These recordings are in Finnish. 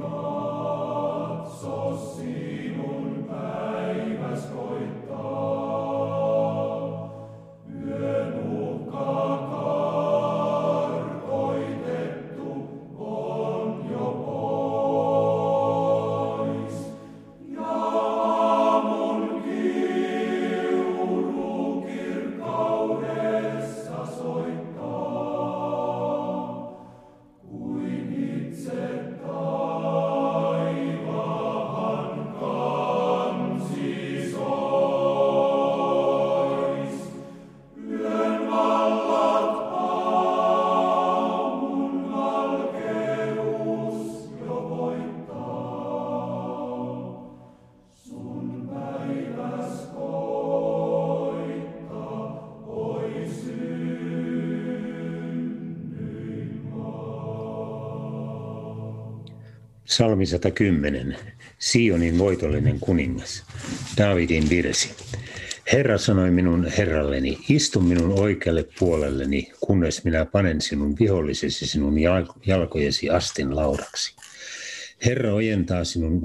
Lord. Salmi 110. Sionin voitollinen kuningas. Davidin virsi. Herra sanoi minun herralleni, istu minun oikealle puolelleni, kunnes minä panen sinun vihollisesi sinun jalkojesi astin lauraksi. Herra ojentaa sinun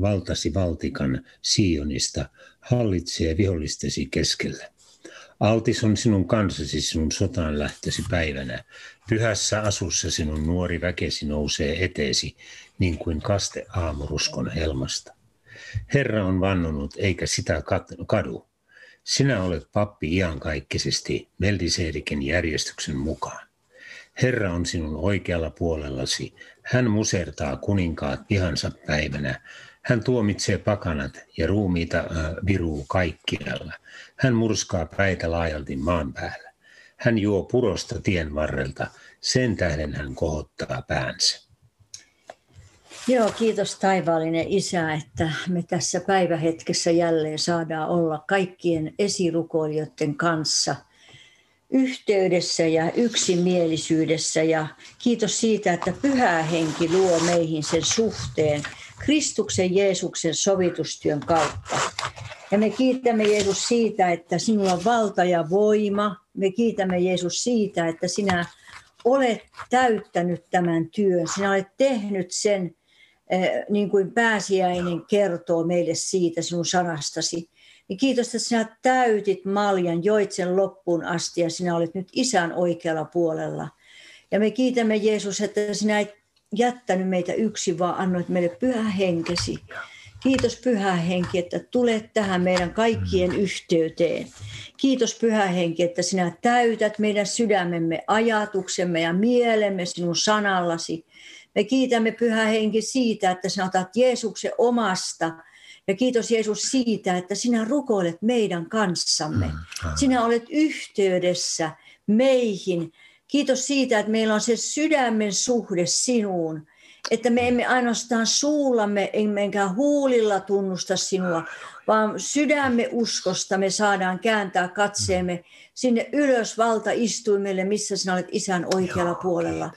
valtasi valtikan Sionista, hallitsee vihollistesi keskellä. Altis on sinun kansasi sinun sotaan lähtösi päivänä. Pyhässä asussa sinun nuori väkesi nousee eteesi, niin kuin kaste aamuruskon helmasta. Herra on vannonut, eikä sitä kadu. Sinä olet pappi iankaikkisesti Meldiseedikin järjestyksen mukaan. Herra on sinun oikealla puolellasi. Hän musertaa kuninkaat vihansa päivänä. Hän tuomitsee pakanat ja ruumiita viruu kaikkialla. Hän murskaa päitä laajalti maan päällä. Hän juo purosta tien varrelta. Sen tähden hän kohottaa päänsä. Joo, kiitos taivaallinen Isä, että me tässä päivähetkessä jälleen saadaan olla kaikkien esirukoilijoiden kanssa yhteydessä ja yksimielisyydessä. Ja kiitos siitä, että pyhä henki luo meihin sen suhteen Kristuksen Jeesuksen sovitustyön kautta. Ja me kiitämme Jeesus siitä, että sinulla on valta ja voima. Me kiitämme Jeesus siitä, että sinä olet täyttänyt tämän työn. Sinä olet tehnyt sen Eh, niin kuin pääsiäinen kertoo meille siitä sinun sanastasi. Niin kiitos, että sinä täytit maljan, joit sen loppuun asti ja sinä olet nyt isän oikealla puolella. Ja me kiitämme Jeesus, että sinä et jättänyt meitä yksin, vaan annoit meille pyhä henkesi. Kiitos pyhä henki, että tulet tähän meidän kaikkien yhteyteen. Kiitos pyhä henki, että sinä täytät meidän sydämemme, ajatuksemme ja mielemme sinun sanallasi. Me kiitämme Pyhä Henki siitä, että sinä otat Jeesuksen omasta. Ja kiitos Jeesus siitä, että sinä rukoilet meidän kanssamme. Mm, sinä olet yhteydessä meihin. Kiitos siitä, että meillä on se sydämen suhde sinuun. Että me emme ainoastaan suullamme emmekä huulilla tunnusta sinua, vaan sydämme uskosta me saadaan kääntää katseemme sinne ylös valtaistuimelle, missä sinä olet isän oikealla puolella.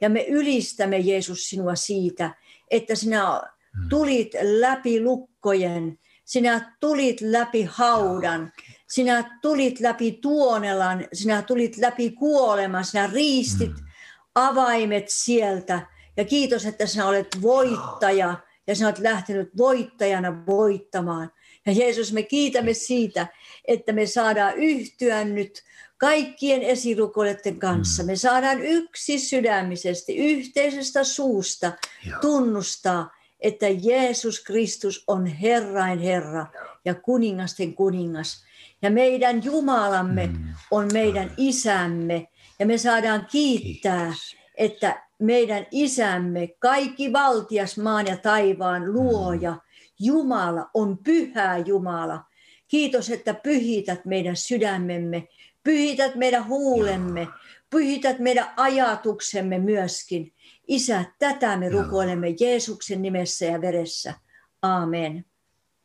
Ja me ylistämme Jeesus sinua siitä, että sinä hmm. tulit läpi lukkojen, sinä tulit läpi haudan, sinä tulit läpi tuonelan, sinä tulit läpi kuoleman, sinä riistit hmm. avaimet sieltä. Ja kiitos, että sinä olet voittaja ja sinä olet lähtenyt voittajana voittamaan. Ja Jeesus, me kiitämme siitä, että me saadaan yhtyä nyt kaikkien esirukoilijoiden kanssa. Mm. Me saadaan yksi sydämisesti, yhteisestä suusta Joo. tunnustaa, että Jeesus Kristus on Herrain Herra ja kuningasten kuningas. Ja meidän Jumalamme mm. on meidän isämme. Ja me saadaan kiittää, Kiitos. että meidän isämme, kaikki valtias maan ja taivaan luoja, mm. Jumala on pyhä Jumala. Kiitos, että pyhität meidän sydämemme Pyhität meidän huulemme, pyhität meidän ajatuksemme myöskin. Isä, tätä me rukoilemme Jeesuksen nimessä ja veressä. Aamen.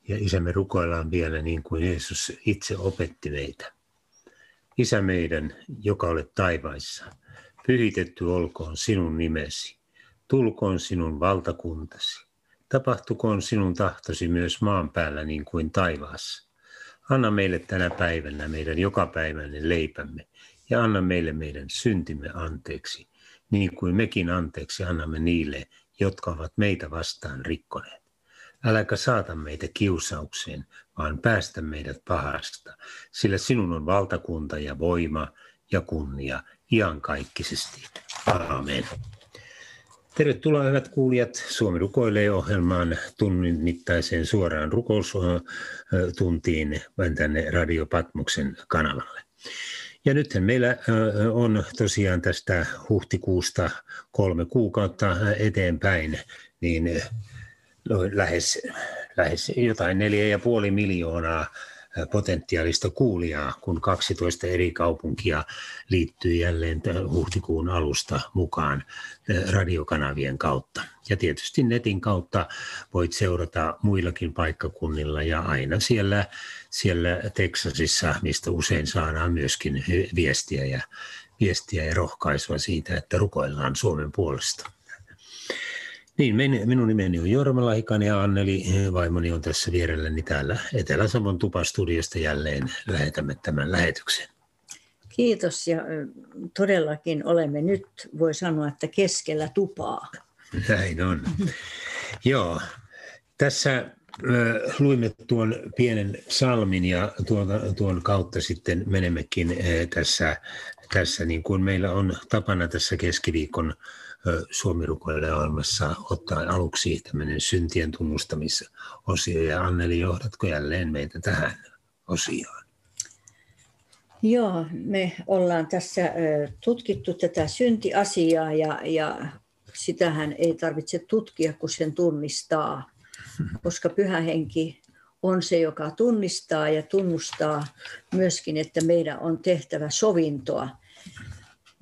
Ja Isä, me rukoillaan vielä niin kuin Jeesus itse opetti meitä. Isä meidän, joka olet taivaissa, pyhitetty olkoon sinun nimesi, tulkoon sinun valtakuntasi, tapahtukoon sinun tahtosi myös maan päällä niin kuin taivaassa. Anna meille tänä päivänä meidän jokapäiväinen leipämme ja anna meille meidän syntimme anteeksi, niin kuin mekin anteeksi annamme niille, jotka ovat meitä vastaan rikkoneet. Äläkä saata meitä kiusaukseen, vaan päästä meidät pahasta, sillä sinun on valtakunta ja voima ja kunnia iankaikkisesti. Aamen. Tervetuloa hyvät kuulijat Suomi rukoilee ohjelmaan tunnin mittaiseen suoraan rukoustuntiin tänne Radio Patmuksen kanavalle. Ja nythän meillä on tosiaan tästä huhtikuusta kolme kuukautta eteenpäin, niin lähes, lähes jotain neljä ja puoli miljoonaa potentiaalista kuulijaa, kun 12 eri kaupunkia liittyy jälleen huhtikuun alusta mukaan radiokanavien kautta. Ja tietysti netin kautta voit seurata muillakin paikkakunnilla ja aina siellä, siellä Teksasissa, mistä usein saadaan myöskin viestiä ja, viestiä ja rohkaisua siitä, että rukoillaan Suomen puolesta. Niin, minun nimeni on Jorma Lahikainen ja Anneli vaimoni on tässä vierelläni täällä Etelä-Savon tupastudiosta jälleen lähetämme tämän lähetyksen. Kiitos ja todellakin olemme nyt, voi sanoa, että keskellä tupaa. Näin on. Joo, tässä luimme tuon pienen salmin ja tuon, tuon kautta sitten menemmekin tässä, tässä niin kuin meillä on tapana tässä keskiviikon Suomi rukoilee ohjelmassa ottaa aluksi tämmöinen syntien tunnustamisosio. Ja Anneli, johdatko jälleen meitä tähän osioon? Joo, me ollaan tässä tutkittu tätä syntiasiaa ja, ja sitähän ei tarvitse tutkia, kun sen tunnistaa, koska pyhä henki on se, joka tunnistaa ja tunnustaa myöskin, että meidän on tehtävä sovintoa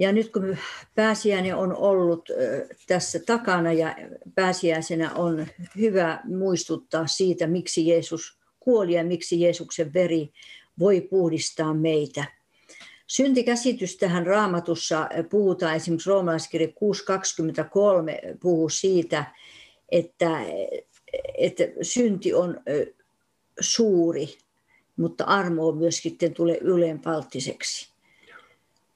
ja nyt kun pääsiäinen on ollut tässä takana ja pääsiäisenä on hyvä muistuttaa siitä, miksi Jeesus kuoli ja miksi Jeesuksen veri voi puhdistaa meitä. Syntikäsitystähän raamatussa puhutaan, esimerkiksi roomalaiskirja 6.23 puhuu siitä, että, että synti on suuri, mutta armo on myöskin tulee ylenpalttiseksi.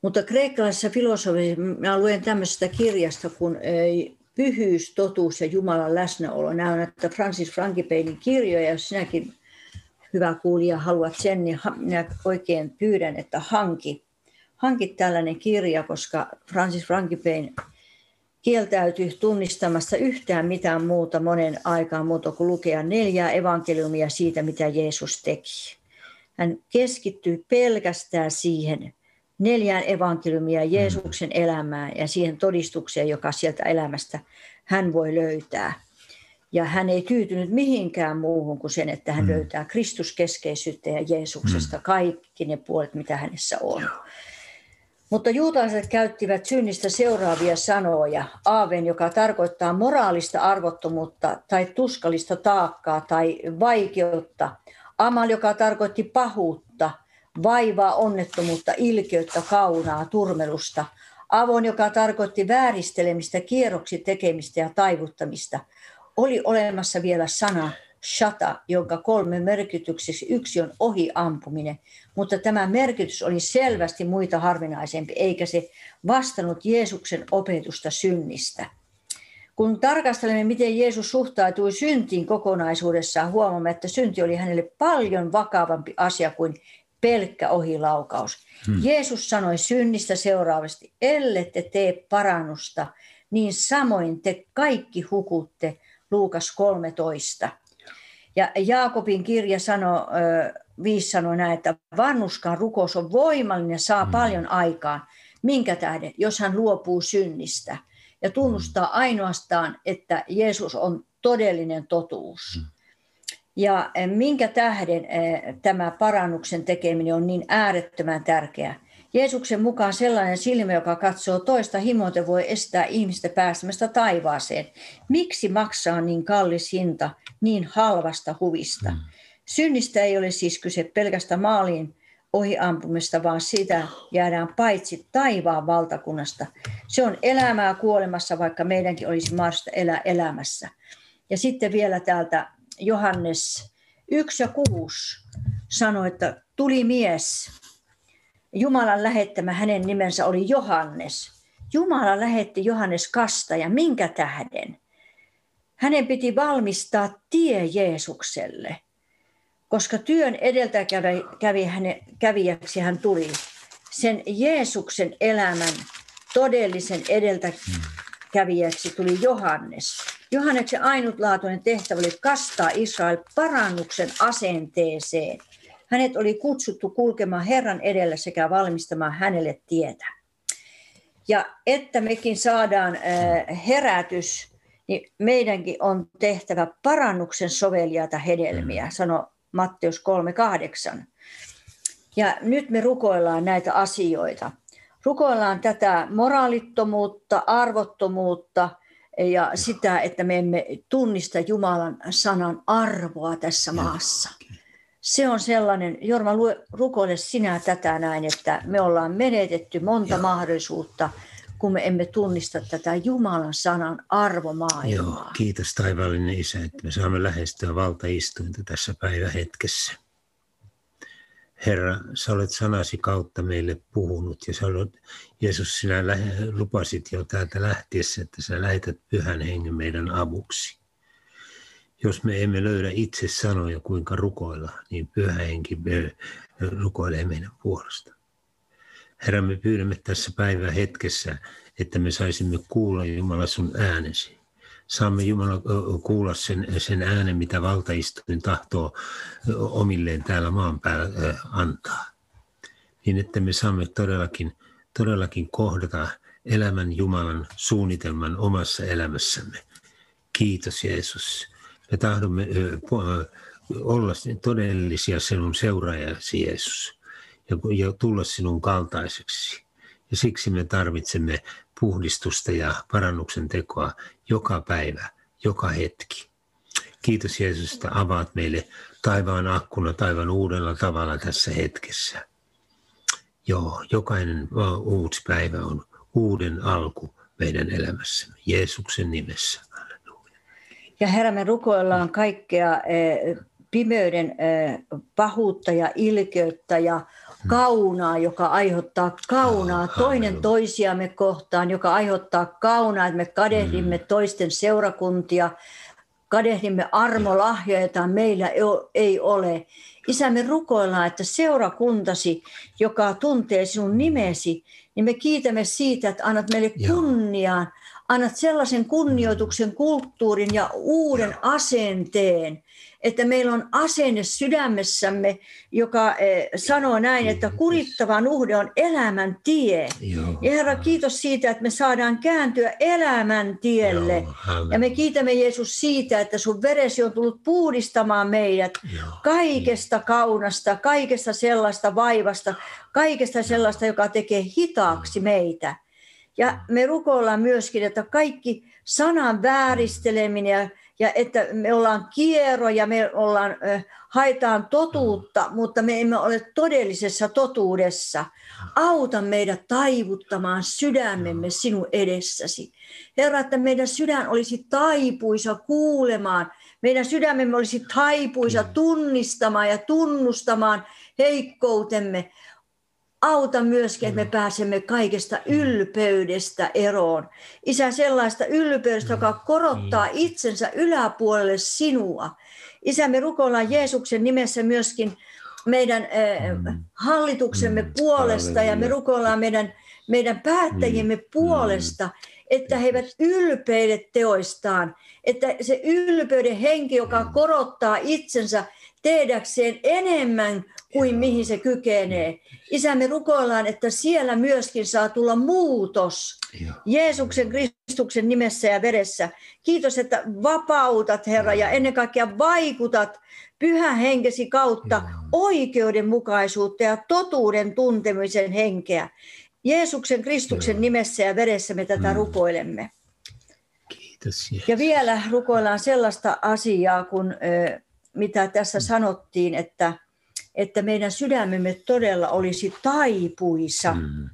Mutta kreikkalaisessa filosofiassa, mä luen tämmöisestä kirjasta kuin Pyhyys, totuus ja Jumalan läsnäolo. Nämä on että Francis Frankipeinin kirjoja, jos sinäkin hyvä kuulija haluat sen, niin minä oikein pyydän, että hanki, hanki tällainen kirja, koska Francis Frankipein kieltäytyi tunnistamassa yhtään mitään muuta monen aikaan muuta kuin lukea neljää evankeliumia siitä, mitä Jeesus teki. Hän keskittyi pelkästään siihen, neljään evankeliumia Jeesuksen elämään ja siihen todistukseen, joka sieltä elämästä hän voi löytää. Ja hän ei tyytynyt mihinkään muuhun kuin sen, että hän mm. löytää Kristuskeskeisyyttä ja Jeesuksesta mm. kaikki ne puolet, mitä hänessä on. Mutta juutalaiset käyttivät synnistä seuraavia sanoja. Aaven, joka tarkoittaa moraalista arvottomuutta tai tuskallista taakkaa tai vaikeutta. Amal, joka tarkoitti pahuutta – vaivaa, onnettomuutta, ilkeyttä, kaunaa, turmelusta, avon, joka tarkoitti vääristelemistä, kierroksi tekemistä ja taivuttamista. Oli olemassa vielä sana shata, jonka kolme merkityksessä yksi on ohi ampuminen, mutta tämä merkitys oli selvästi muita harvinaisempi, eikä se vastannut Jeesuksen opetusta synnistä. Kun tarkastelemme, miten Jeesus suhtautui syntiin kokonaisuudessaan, huomaamme, että synti oli hänelle paljon vakavampi asia kuin pelkkä ohilaukaus. Hmm. Jeesus sanoi synnistä seuraavasti, ellette tee parannusta, niin samoin te kaikki hukutte, Luukas 13. Ja Jaakobin kirja sanoo, viisi sanoi näin, että vannuskaan rukous on voimallinen ja saa hmm. paljon aikaa. Minkä tähden? Jos hän luopuu synnistä ja tunnustaa ainoastaan, että Jeesus on todellinen totuus. Hmm. Ja eh, minkä tähden eh, tämä parannuksen tekeminen on niin äärettömän tärkeää? Jeesuksen mukaan sellainen silmä, joka katsoo toista himote, voi estää ihmistä pääsemästä taivaaseen. Miksi maksaa niin kallis hinta niin halvasta huvista? Mm. Synnistä ei ole siis kyse pelkästä maaliin ohiampumista, vaan sitä jäädään paitsi taivaan valtakunnasta. Se on elämää kuolemassa, vaikka meidänkin olisi mahdollista elää elämässä. Ja sitten vielä täältä Johannes 1 ja 6 sanoi, että tuli mies. Jumalan lähettämä hänen nimensä oli Johannes. Jumala lähetti Johannes kastaja. Minkä tähden? Hänen piti valmistaa tie Jeesukselle, koska työn edeltäkävi hänen, kävijäksi hän tuli. Sen Jeesuksen elämän todellisen edeltäkävijäksi tuli Johannes. Johanneksen ainutlaatuinen tehtävä oli kastaa Israel parannuksen asenteeseen. Hänet oli kutsuttu kulkemaan Herran edellä sekä valmistamaan hänelle tietä. Ja että mekin saadaan äh, herätys, niin meidänkin on tehtävä parannuksen soveliaita hedelmiä, mm. sanoi Matteus 3.8. Ja nyt me rukoillaan näitä asioita. Rukoillaan tätä moraalittomuutta, arvottomuutta ja sitä, että me emme tunnista Jumalan sanan arvoa tässä maassa. Se on sellainen, Jorma, rukoile sinä tätä näin, että me ollaan menetetty monta Joo. mahdollisuutta, kun me emme tunnista tätä Jumalan sanan arvomaailmaa. Joo, kiitos taivaallinen Isä, että me saamme lähestyä valtaistuinta tässä päivähetkessä. Herra, sä olet sanasi kautta meille puhunut ja sä olet, Jeesus, sinä lupasit jo täältä lähtiessä, että sä lähetät pyhän hengen meidän avuksi. Jos me emme löydä itse sanoja, kuinka rukoilla, niin pyhä henki rukoilee meidän puolesta. Herra, me pyydämme tässä päivän hetkessä, että me saisimme kuulla Jumala sun äänesi saamme Jumala kuulla sen, sen äänen, mitä valtaistuin tahtoo omilleen täällä maan päällä antaa. Niin että me saamme todellakin, todellakin kohdata elämän Jumalan suunnitelman omassa elämässämme. Kiitos Jeesus. Me tahdomme olla todellisia sinun seuraajasi Jeesus ja tulla sinun kaltaiseksi. Ja siksi me tarvitsemme puhdistusta ja parannuksen tekoa joka päivä, joka hetki. Kiitos Jeesus, että avaat meille taivaan akkuna taivaan uudella tavalla tässä hetkessä. Joo, jokainen uusi päivä on uuden alku meidän elämässämme. Jeesuksen nimessä. Ja Herra, me rukoillaan kaikkea eh, pimeyden eh, pahuutta ja ilkeyttä ja kaunaa, joka aiheuttaa kaunaa. Oh, toinen toisiamme kohtaan, joka aiheuttaa kaunaa, että me kadehdimme mm. toisten seurakuntia, kadehdimme armolahjoja, joita meillä ei ole. Isä, me rukoillaan, että seurakuntasi, joka tuntee sinun nimesi, niin me kiitämme siitä, että annat meille kunniaan, annat sellaisen kunnioituksen kulttuurin ja uuden asenteen, että meillä on asenne sydämessämme, joka eh, sanoo näin, että kurittava uhde on elämän tie. Joo. Ja Herra, kiitos siitä, että me saadaan kääntyä elämän tielle. Joo, ja me kiitämme Jeesus siitä, että sun veresi on tullut puhdistamaan meidät Joo. kaikesta kaunasta, kaikesta sellaista vaivasta, kaikesta sellaista, joka tekee hitaaksi meitä. Ja me rukoillaan myöskin, että kaikki sanan vääristeleminen ja ja että me ollaan kierro ja me ollaan, haetaan totuutta, mm. mutta me emme ole todellisessa totuudessa. Auta meidät taivuttamaan sydämemme sinun edessäsi. Herra, että meidän sydän olisi taipuisa kuulemaan, meidän sydämemme olisi taipuisa tunnistamaan ja tunnustamaan heikkoutemme auta myöskin, että me mm. pääsemme kaikesta mm. ylpeydestä eroon. Isä, sellaista ylpeydestä, joka mm. korottaa itsensä yläpuolelle sinua. Isä, me rukoillaan Jeesuksen nimessä myöskin meidän äh, hallituksemme puolesta ja me rukoillaan meidän, meidän päättäjiemme puolesta, että he eivät ylpeile teoistaan. Että se ylpeyden henki, joka korottaa itsensä tehdäkseen enemmän kuin mihin se kykenee. Isä, me rukoillaan, että siellä myöskin saa tulla muutos Jeesuksen Kristuksen nimessä ja veressä. Kiitos, että vapautat, Herra, ja ennen kaikkea vaikutat pyhän henkesi kautta oikeudenmukaisuutta ja totuuden tuntemisen henkeä. Jeesuksen Kristuksen nimessä ja veressä me tätä mm. rukoilemme. Kiitos. Jeesus. Ja vielä rukoillaan sellaista asiaa, kun, mitä tässä sanottiin, että että meidän sydämemme todella olisi taipuisa. Mm.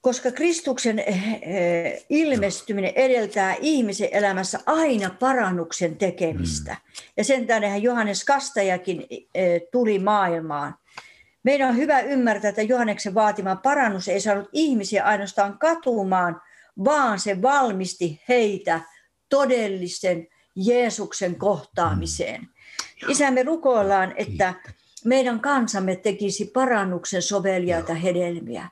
Koska Kristuksen eh, eh, ilmestyminen edeltää ihmisen elämässä aina parannuksen tekemistä. Mm. Ja sen tähden Johannes Kastajakin eh, tuli maailmaan. Meidän on hyvä ymmärtää, että Johanneksen vaatima parannus ei saanut ihmisiä ainoastaan katumaan, vaan se valmisti heitä todellisen Jeesuksen kohtaamiseen. Isä, me rukoillaan, että meidän kansamme tekisi parannuksen soveliaita hedelmiä.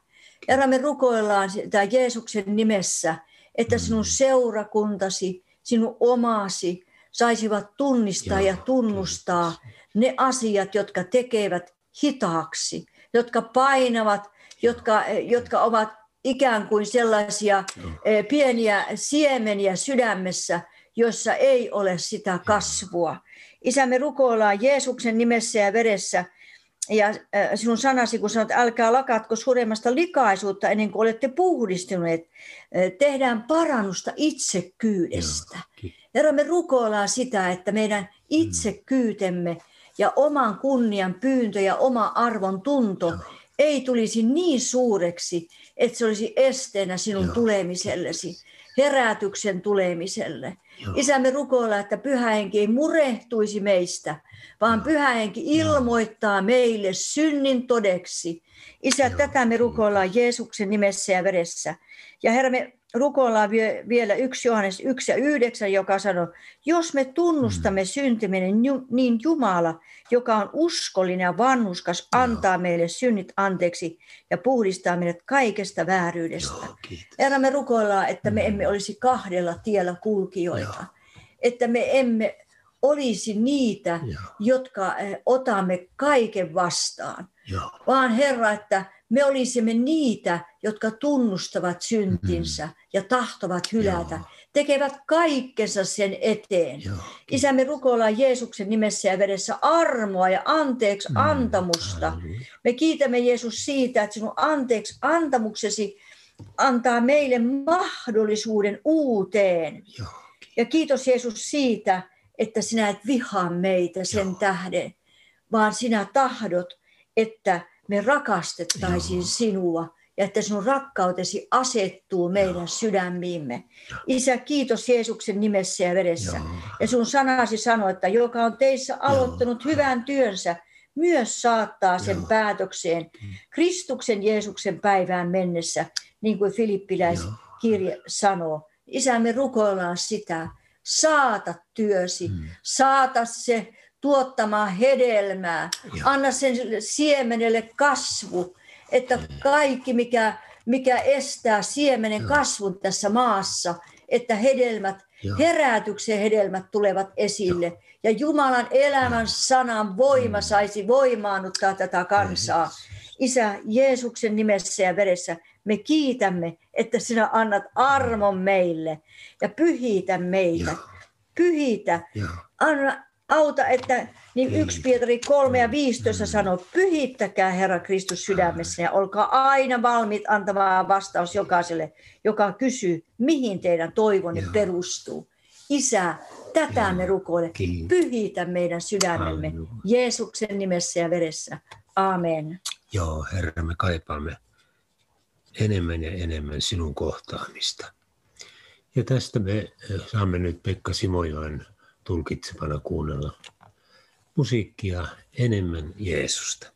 Herra, me rukoillaan sitä Jeesuksen nimessä, että sinun seurakuntasi, sinun omasi saisivat tunnistaa ja tunnustaa ne asiat, jotka tekevät hitaaksi, jotka painavat, jotka, jotka ovat ikään kuin sellaisia eh, pieniä siemeniä sydämessä, jossa ei ole sitä kasvua. Isä, me rukoillaan Jeesuksen nimessä ja veressä, ja sinun sanasi, kun sanot, älkää lakatko suremmasta likaisuutta ennen kuin olette puhdistuneet. Tehdään parannusta itsekyydestä. Herra, me rukoillaan sitä, että meidän mm. itsekyytemme ja oman kunnian pyyntö ja oma arvon tunto ei tulisi niin suureksi, että se olisi esteenä sinun tulemisellesi, herätyksen tulemiselle. Isä, me rukoillaan, että pyhä henki ei murehtuisi meistä, vaan pyhä henki ilmoittaa meille synnin todeksi. Isä, tätä me rukoillaan Jeesuksen nimessä ja veressä. Ja Herra, me rukoillaan vielä yksi Johannes 1 ja 9, joka sanoo, jos me tunnustamme mm. syntyminen, niin Jumala, joka on uskollinen ja vannuskas, antaa meille synnit anteeksi ja puhdistaa meidät kaikesta vääryydestä. Herra, me rukoillaan, että me mm. emme olisi kahdella tiellä kulkijoita. Että me emme olisi niitä, jotka eh, otamme kaiken vastaan. Vaan Herra, että me olisimme niitä, jotka tunnustavat syntinsä mm. ja tahtovat hylätä, Joo. tekevät kaikkensa sen eteen. Joo. Isä, me rukoillaan Jeesuksen nimessä ja vedessä armoa ja anteeksi mm. antamusta. Me kiitämme Jeesus siitä, että sinun anteeksi antamuksesi antaa meille mahdollisuuden uuteen. Joo. Ja kiitos Jeesus siitä, että sinä et vihaa meitä sen Joo. tähden, vaan sinä tahdot, että me rakastettaisiin Joo. sinua ja että sinun rakkautesi asettuu meidän Joo. sydämiimme. Isä, kiitos Jeesuksen nimessä ja veressä. Joo. Ja sun sanasi sanoi, että joka on teissä aloittanut Joo. hyvän työnsä, myös saattaa sen Joo. päätökseen mm. Kristuksen Jeesuksen päivään mennessä, niin kuin Filippiläiskirje sanoo. Isä, me rukoillaan sitä, saata työsi, mm. saata se tuottamaan hedelmää. Joo. Anna sen siemenelle kasvu, että kaikki, mikä, mikä estää siemenen Joo. kasvun tässä maassa, että hedelmät, Joo. herätyksen hedelmät tulevat esille. Joo. Ja Jumalan elämän sanan voima mm. saisi voimaannuttaa tätä kansaa. Isä, Jeesuksen nimessä ja veressä me kiitämme, että sinä annat armon meille ja pyhitä meitä. Joo. Pyhitä. Joo. Anna, auta, että niin yksi Pietari 3 ja 15 mm. sanoo, pyhittäkää Herra Kristus sydämessä ja olkaa aina valmiit antamaan vastaus jokaiselle, joka kysyy, mihin teidän toivonne Joo. perustuu. Isä, tätä Joo. me rukoile. Pyhitä meidän sydämemme Halleluja. Jeesuksen nimessä ja veressä. Amen. Joo, Herra, me kaipaamme enemmän ja enemmän sinun kohtaamista. Ja tästä me saamme nyt Pekka Simojoen tulkitsemana kuunnella musiikkia enemmän Jeesusta.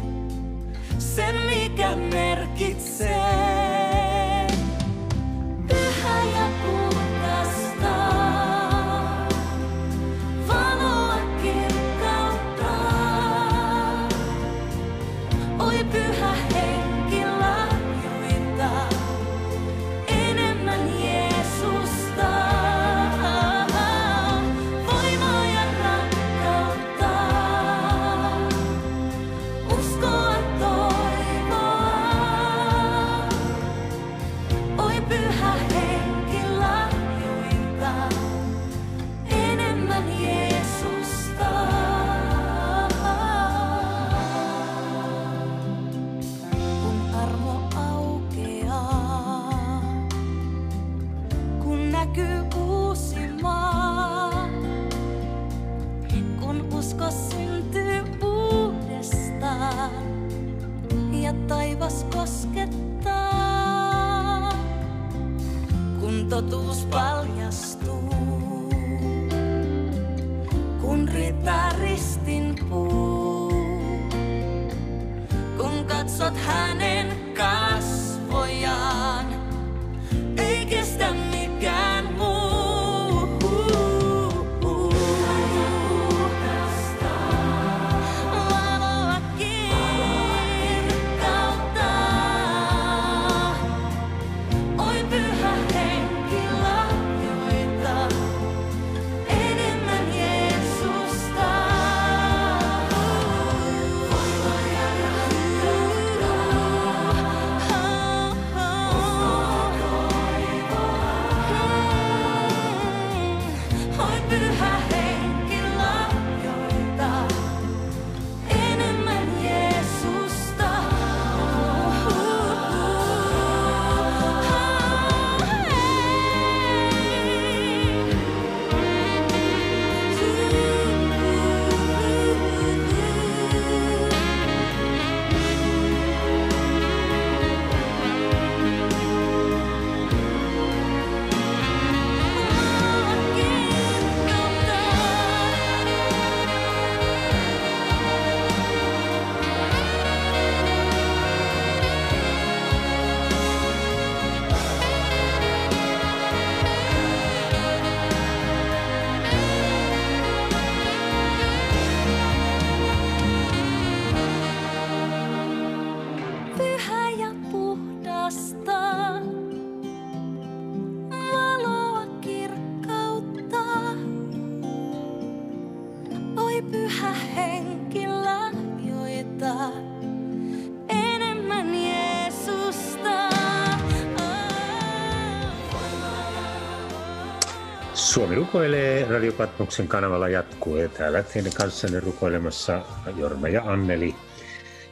Suomi rukoilee Radio Patmoksen kanavalla jatkuu ja täällä teidän kanssanne rukoilemassa Jorma ja Anneli.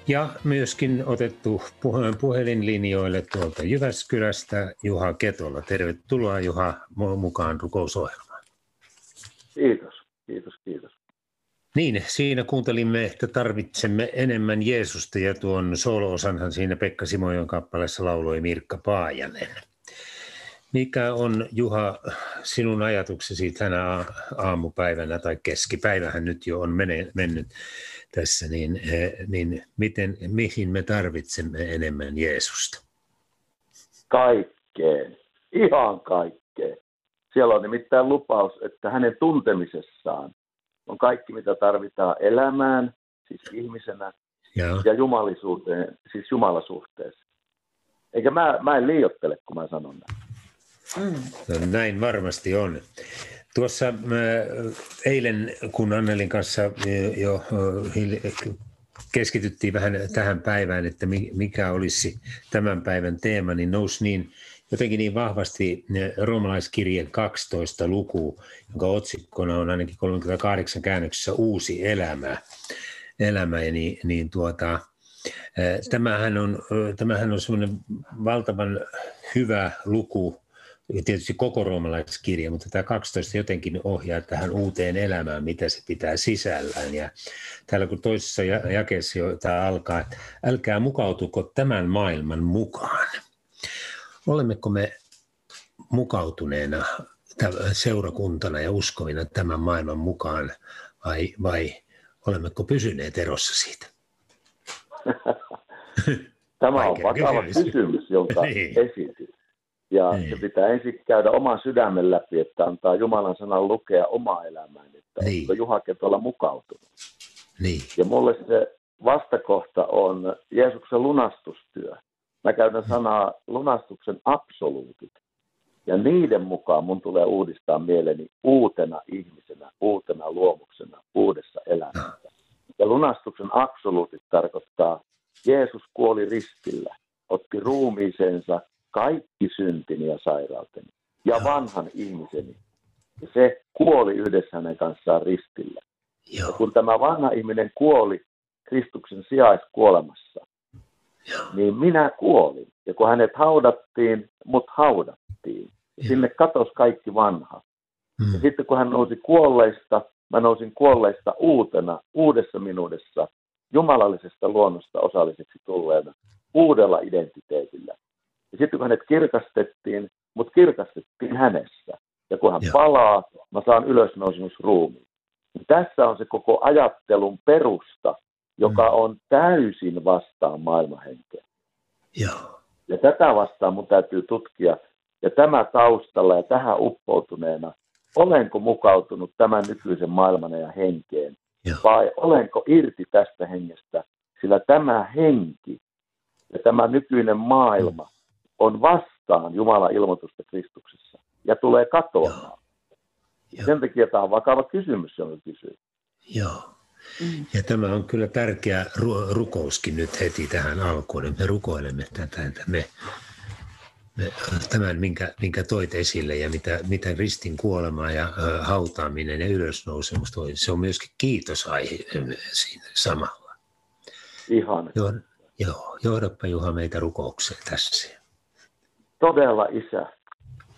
Ja myöskin otettu puhe- puhelinlinjoille tuolta Jyväskylästä Juha Ketola. Tervetuloa Juha mu- mukaan rukousohjelmaan. Kiitos, kiitos, kiitos. Niin, siinä kuuntelimme, että tarvitsemme enemmän Jeesusta ja tuon soolo-osanhan siinä Pekka Simojon kappaleessa lauloi Mirkka Paajanen. Mikä on Juha sinun ajatuksesi tänä aamupäivänä tai keskipäivähän nyt jo on mene, mennyt tässä, niin, eh, niin miten, mihin me tarvitsemme enemmän Jeesusta? Kaikkeen, ihan kaikkeen. Siellä on nimittäin lupaus, että hänen tuntemisessaan on kaikki, mitä tarvitaan elämään, siis ihmisenä, Ja, ja jumalisuuteen, siis jumalasuhteessa. Eikä mä, mä en liiottele, kun mä sanon näin. Mm. no, näin varmasti on. Tuossa mä, eilen, kun Annelin kanssa eh, jo hil- keskityttiin vähän tähän päivään, että mi- mikä olisi tämän päivän teema, niin nousi niin jotenkin niin vahvasti eh, roomalaiskirjeen 12 luku, jonka otsikkona on ainakin 38 käännöksessä uusi elämä. elämä niin, niin tuota, tämähän on, tämähän on semmoinen valtavan hyvä luku, ja tietysti koko roomalaiskirja, mutta tämä 12 jotenkin ohjaa tähän uuteen elämään, mitä se pitää sisällään. Ja täällä kun toisessa ja- jakeessa jo tämä alkaa, että älkää mukautuko tämän maailman mukaan. Olemmeko me mukautuneena seurakuntana ja uskovina tämän maailman mukaan vai, vai olemmeko pysyneet erossa siitä? Tämä on vakava kysymys. kysymys, jonka Niin. esitit. Ja Niin. se pitää ensin käydä oman sydämen läpi, että antaa Jumalan sanan lukea omaa elämään, että Niin. onko Juha Ketola mukautunut. Niin, Ja mulle se vastakohta on Jeesuksen lunastustyö. Mä käytän sanaa lunastuksen absoluutit. Ja niiden mukaan mun tulee uudistaa mieleni uutena ihmisenä, uutena luomuksena, uudessa elämässä. Ja lunastuksen absoluutit tarkoittaa, Jeesus kuoli ristillä, otti ruumiisensa kaikki syntini ja sairauteni ja Joo. vanhan ihmiseni. Ja se kuoli yhdessä hänen kanssaan ristillä. Ja joo, kun tämä vanha ihminen kuoli Kristuksen sijaiskuolemassa, joo, niin minä kuolin. Ja kun hänet haudattiin, mut haudattiin. Ja sinne katosi kaikki vanha. Ja Mm. sitten kun hän nousi kuolleista, mä nousin kuolleista uutena, uudessa minuudessa, jumalallisesta luonnosta osalliseksi tulleena, uudella identiteetillä. Ja sitten kun hänet kirkastettiin, mut kirkastettiin hänessä. Ja kun hän Joo. palaa, mä saan ylösnousemusruumiin. Niin Tässä on se koko ajattelun perusta, joka Mm. on täysin vastaan maailmanhenkeä. Joo. Ja tätä vastaan mun täytyy tutkia. Ja tämä taustalla ja tähän uppoutuneena, olenko mukautunut tämän nykyisen maailman ja henkeen, Joo. vai olenko irti tästä hengestä, sillä tämä henki ja tämä nykyinen maailma on vastaan Jumalan ilmoitusta Kristuksessa ja tulee katoamaan. Joo. Sen takia tämä on vakava kysymys, jonka kysyy. Joo. Mm. Ja tämä on kyllä tärkeä ru- rukouskin nyt heti tähän alkuun. että Me rukoilemme tätä, että me, me tämän, minkä, minkä toit esille ja mitä, mitä ristin kuolema ja ö, hautaaminen ja ylösnousemus toi, se on myöskin kiitosaihe siinä samalla. Ihan Joo, joo, johdappa Juha meitä rukoukseen tässä. Todella Isä,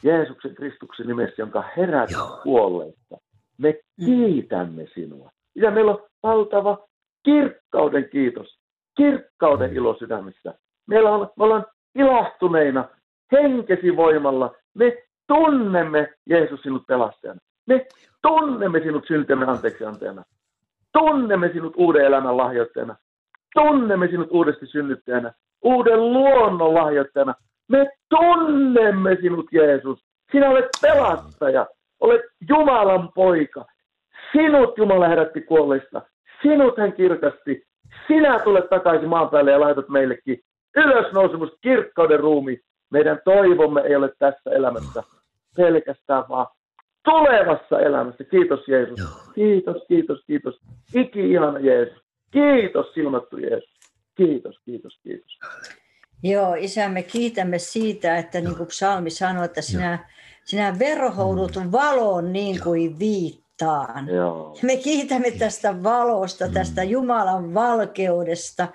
Jeesuksen Kristuksen nimessä, jonka herätit Joo. kuolleista, me kiitämme sinua. Ja meillä on valtava kirkkauden kiitos, kirkkauden ilo sydämissä. Meillä on, me ollaan ilahtuneina henkesi voimalla. Me tunnemme Jeesus sinut pelastajana. Me tunnemme sinut syntemme anteeksi antajana. Tunnemme sinut uuden elämän lahjoittajana. Tunnemme sinut uudesti synnyttäjänä. Uuden luonnon lahjoittajana. Me tunnemme sinut Jeesus. Sinä olet pelastaja. Olet Jumalan poika. Sinut Jumala herätti kuolleista. Sinut hän kirkasti. Sinä tulet takaisin maan päälle ja laitat meillekin ylösnousemus, kirkkauden ruumi. Meidän toivomme ei ole tässä elämässä pelkästään, vaan tulevassa elämässä. Kiitos Jeesus. Kiitos, kiitos, kiitos. Iki ihana Jeesus. Kiitos silmattu Jeesus. Kiitos, kiitos, kiitos. Joo, Isä, me kiitämme siitä, että niin kuin psalmi sanoi, että sinä, sinä verhoudut valoon niin kuin viittaan. Joo. Me kiitämme tästä valosta, tästä Jumalan valkeudesta,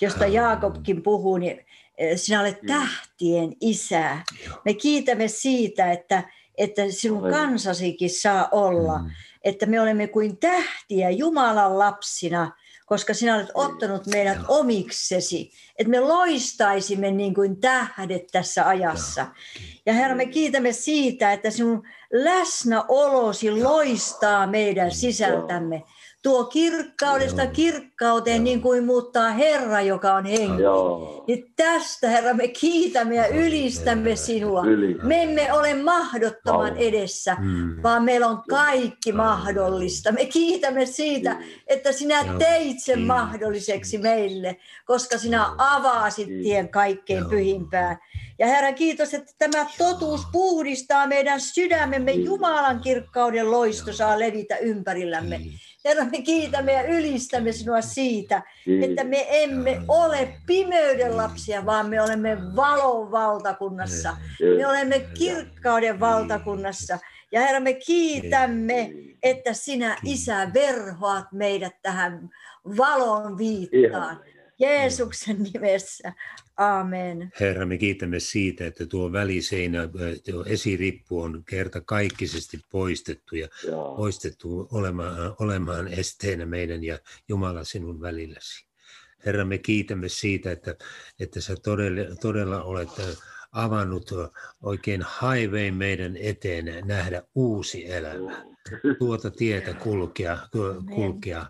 josta Jaakobkin puhuu, niin eh, sinä olet tähtien isä. Me kiitämme siitä, että, että sinun Aleluja. kansasikin saa olla, Mm. että me olemme kuin tähtiä Jumalan lapsina, koska sinä olet ottanut meidät omiksesi, että me loistaisimme niin kuin tähdet tässä ajassa. Ja Herra, me kiitämme siitä, että sinun läsnäolosi loistaa meidän sisältämme. Tuo kirkkaudesta Joo. kirkkauteen niin kuin muuttaa Herra, joka on henki. Ja tästä, Herra, me kiitämme ja ylistämme sinua. Yli. Me emme ole mahdottoman edessä, Mm. vaan meillä on kaikki mahdollista. Me kiitämme siitä, että sinä Joo. teit sen mahdolliseksi meille, koska sinä Joo. avasit Kiitos. tien kaikkein Joo. pyhimpään. Ja Herra, kiitos, että tämä totuus puhdistaa meidän sydämemme. Jumalan kirkkauden loisto saa levitä ympärillämme. Herra, me kiitämme ja ylistämme sinua siitä, Kiitos. että me emme ole pimeyden lapsia, vaan me olemme valon valtakunnassa. Me olemme kirkkauden valtakunnassa. Ja Herra, me kiitämme, että sinä, Isä, verhoat meidät tähän valon viittaan. Jeesuksen nimessä. Amen. Herra, me kiitämme siitä, että tuo väliseinä, tuo esirippu on kerta kaikkisesti poistettu ja Joo. poistettu olemaan, olemaan esteenä meidän ja Jumala sinun välilläsi. Herra, me kiitämme siitä, että, että sä todella, todella olet avannut oikein haivein meidän eteen nähdä uusi elämä. Tuota tietä kulkea, ku- kulkea.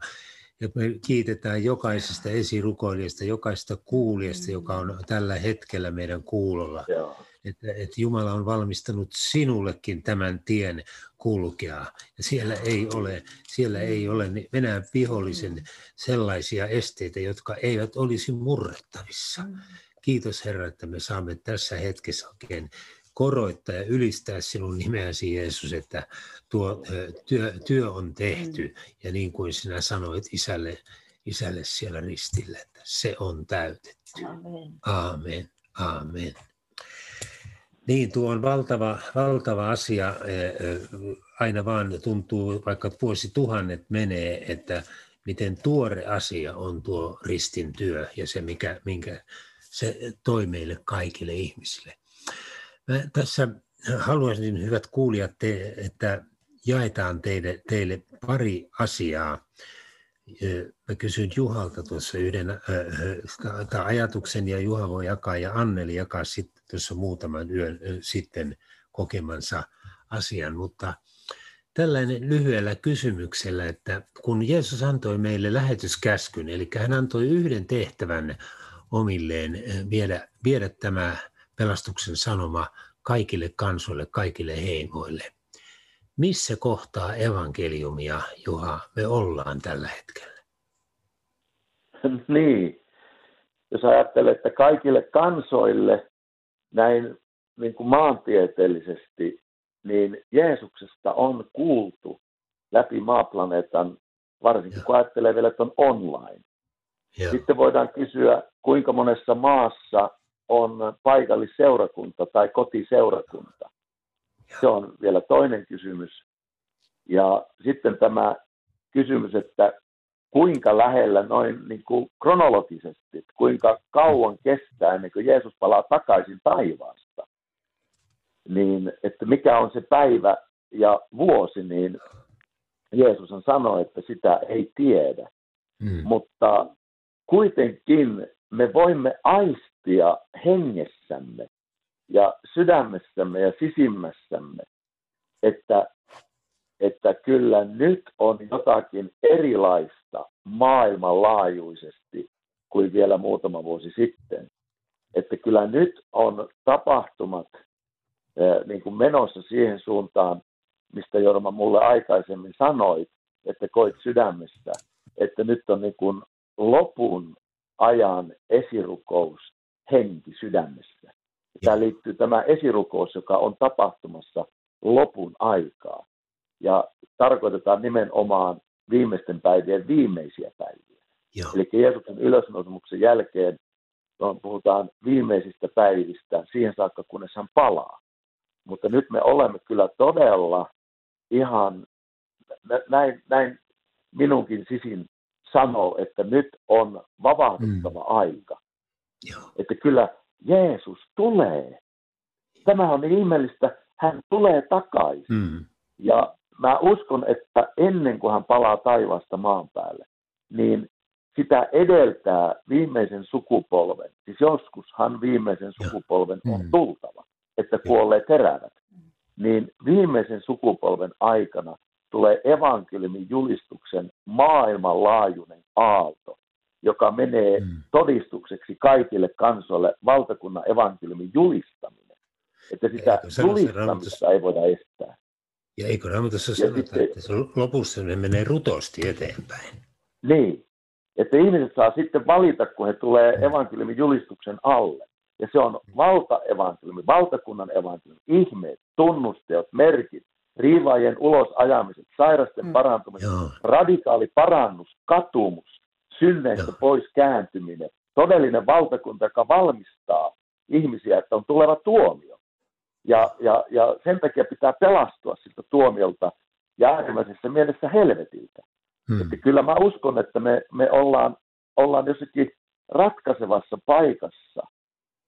Ja me kiitetään jokaisesta esirukoilijasta, jokaisesta kuulijasta, joka on tällä hetkellä meidän kuulolla Joo. että, että Jumala on valmistanut sinullekin tämän tien kulkea. Ja siellä ei ole, siellä ei ole Venäjän vihollisen sellaisia esteitä, jotka eivät olisi murrettavissa. Kiitos Herra, että me saamme tässä hetkessä oikein koroittaa ja ylistää sinun nimeäsi Jeesus, että tuo työ, työ on tehty ja niin kuin sinä sanoit isälle, isälle siellä ristillä, että se on täytetty. Amen. Aamen, aamen. Niin, tuo on valtava, valtava asia. Aina vaan tuntuu, vaikka vuosituhannet menee, että miten tuore asia on tuo ristin työ ja se, mikä, minkä se toi meille kaikille ihmisille. Mä tässä haluaisin, hyvät kuulijat, te, että jaetaan teille, teille pari asiaa. Mä kysyin Juhalta tuossa yhden äh, ajatuksen ja Juha voi jakaa ja Anneli jakaa sitten tuossa muutaman yön sitten kokemansa asian, mutta tällainen lyhyellä kysymyksellä, että kun Jeesus antoi meille lähetyskäskyn, eli hän antoi yhden tehtävän omilleen viedä, viedä tämä pelastuksen sanoma kaikille kansoille, kaikille heimoille. Missä kohtaa evankeliumia, Juha, me ollaan tällä hetkellä? Niin, jos ajattelee, että kaikille kansoille näin niin kuin maantieteellisesti, niin Jeesuksesta on kuultu läpi maaplaneetan, varsinkin kun ajattelee vielä, että on online. Ja. Sitten voidaan kysyä, kuinka monessa maassa on paikallisseurakunta tai kotiseurakunta. Se on vielä toinen kysymys. Ja sitten tämä kysymys, että kuinka lähellä noin niin kuin kronologisesti, kuinka kauan kestää ennen kuin Jeesus palaa takaisin taivaasta, niin että mikä on se päivä ja vuosi, niin Jeesus on sanoi, että sitä ei tiedä. Hmm. Mutta kuitenkin me voimme aistia hengessämme ja sydämessämme ja sisimmässämme, että, että kyllä nyt on jotakin erilaista maailmanlaajuisesti kuin vielä muutama vuosi sitten. Että kyllä nyt on tapahtumat niin kuin menossa siihen suuntaan, mistä Jorma mulle aikaisemmin sanoi, että koit sydämestä, että nyt on niin kuin lopun ajan esirukous henki sydämessä. Tämä liittyy tämä esirukous, joka on tapahtumassa lopun aikaa. Ja tarkoitetaan nimenomaan viimeisten päivien viimeisiä päiviä. Joo. Eli Jeesuksen ylösnousemuksen jälkeen on, puhutaan viimeisistä päivistä siihen saakka, kunnes hän palaa. Mutta nyt me olemme kyllä todella ihan, näin, näin minunkin sisin sanoo, että nyt on vavahduttava mm. aika. Joo. Että kyllä Jeesus tulee. Tämä on niin ihmeellistä, hän tulee takaisin. Mm. Ja mä uskon, että ennen kuin hän palaa taivaasta maan päälle, niin sitä edeltää viimeisen sukupolven. Siis joskushan viimeisen sukupolven on mm. tultava, että kuolleet heräävät. Niin viimeisen sukupolven aikana tulee evankeliumin julistuksen maailmanlaajuinen aalto, joka menee mm. todistukseksi kaikille kansoille valtakunnan evankeliumin julistaminen. Että sitä julistamista ei voida estää. Ja eikö Raamatussa sanota, sitten, että se lopussa ne menee rutosti eteenpäin? Niin, että ihmiset saa sitten valita, kun he tulee mm. evankeliumin julistuksen alle. Ja se on valtaevankeliumi, valtakunnan evankeliumi, ihmeet, tunnusteot, merkit, riivaajien ulos ajamiset, sairasten mm. parantuminen, Joo. radikaali parannus, katumus, synneistä pois kääntyminen, todellinen valtakunta, joka valmistaa ihmisiä, että on tuleva tuomio. Ja, ja, ja sen takia pitää pelastua siltä tuomiolta ja äärimmäisessä mielessä helvetiltä. Hmm. Että kyllä mä uskon, että me, me ollaan, ollaan jossakin ratkaisevassa paikassa,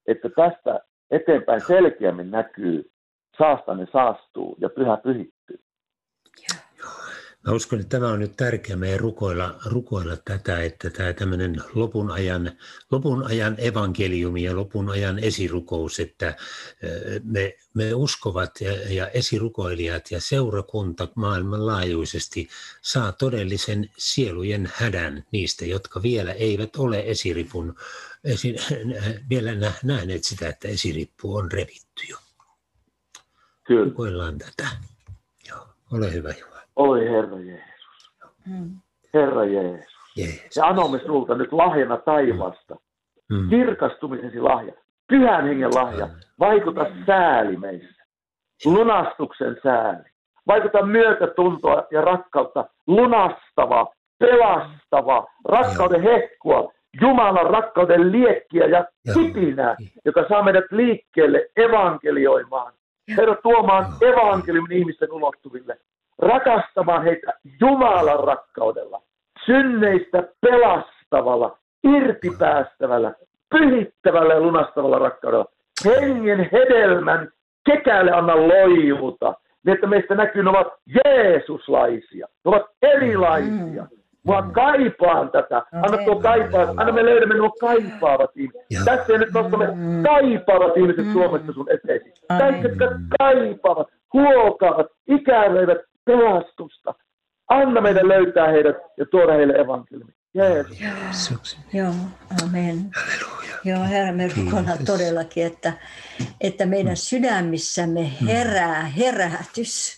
että tästä eteenpäin selkeämmin näkyy saastane saastuu ja pyhä pyhittyy. Mä uskon, että tämä on nyt tärkeää meidän rukoilla, rukoilla tätä, että tämä tämmöinen lopun ajan, lopun ajan evankeliumi ja lopun ajan esirukous, että me, me uskovat ja, ja esirukoilijat ja seurakunta maailmanlaajuisesti saa todellisen sielujen hädän niistä, jotka vielä eivät ole esiripun, esi, vielä nähneet sitä, että esirippu on revitty jo. Kyllä. Rukoillaan tätä. Joo, ole hyvä Juha. Oi Herra Jeesus. Mm. Herra Jeesus. Jeesus. Ja anomme sulta nyt lahjana taivasta. Mm. Kirkastumisesi lahja. Pyhän hengen lahja. Vaikuta sääli meissä. Lunastuksen sääli. Vaikuta myötätuntoa ja rakkautta. Lunastava, pelastava, rakkauden hehkua, Jumalan rakkauden liekkiä ja kipinää, joka saa meidät liikkeelle evankelioimaan Herra, tuomaan evankeliumin ihmisten ulottuville, rakastamaan heitä Jumalan rakkaudella, synneistä pelastavalla, irtipäästävällä, pyhittävällä ja lunastavalla rakkaudella, hengen hedelmän kekäälle anna loivuta, niin että meistä näkyy, ne ovat Jeesuslaisia, ne ovat erilaisia. Mä kaipaan tätä. Anna tuo kaipaa. Anna me löydämme nuo kaipaavat ihmiset. Tässä ei nyt nostamme kaipaavat ihmiset Suomessa sun eteesi. Kaikki, jotka kaipaavat, huokaavat, ikäilevät pelastusta. Anna meidän löytää heidät ja tuoda heille evankeliumi. Jeesus. Jeesuksen. Joo, amen. Halleluja. Joo, Herra, me rukoillaan Kiitos. todellakin, että, että meidän sydämissämme herää herätys,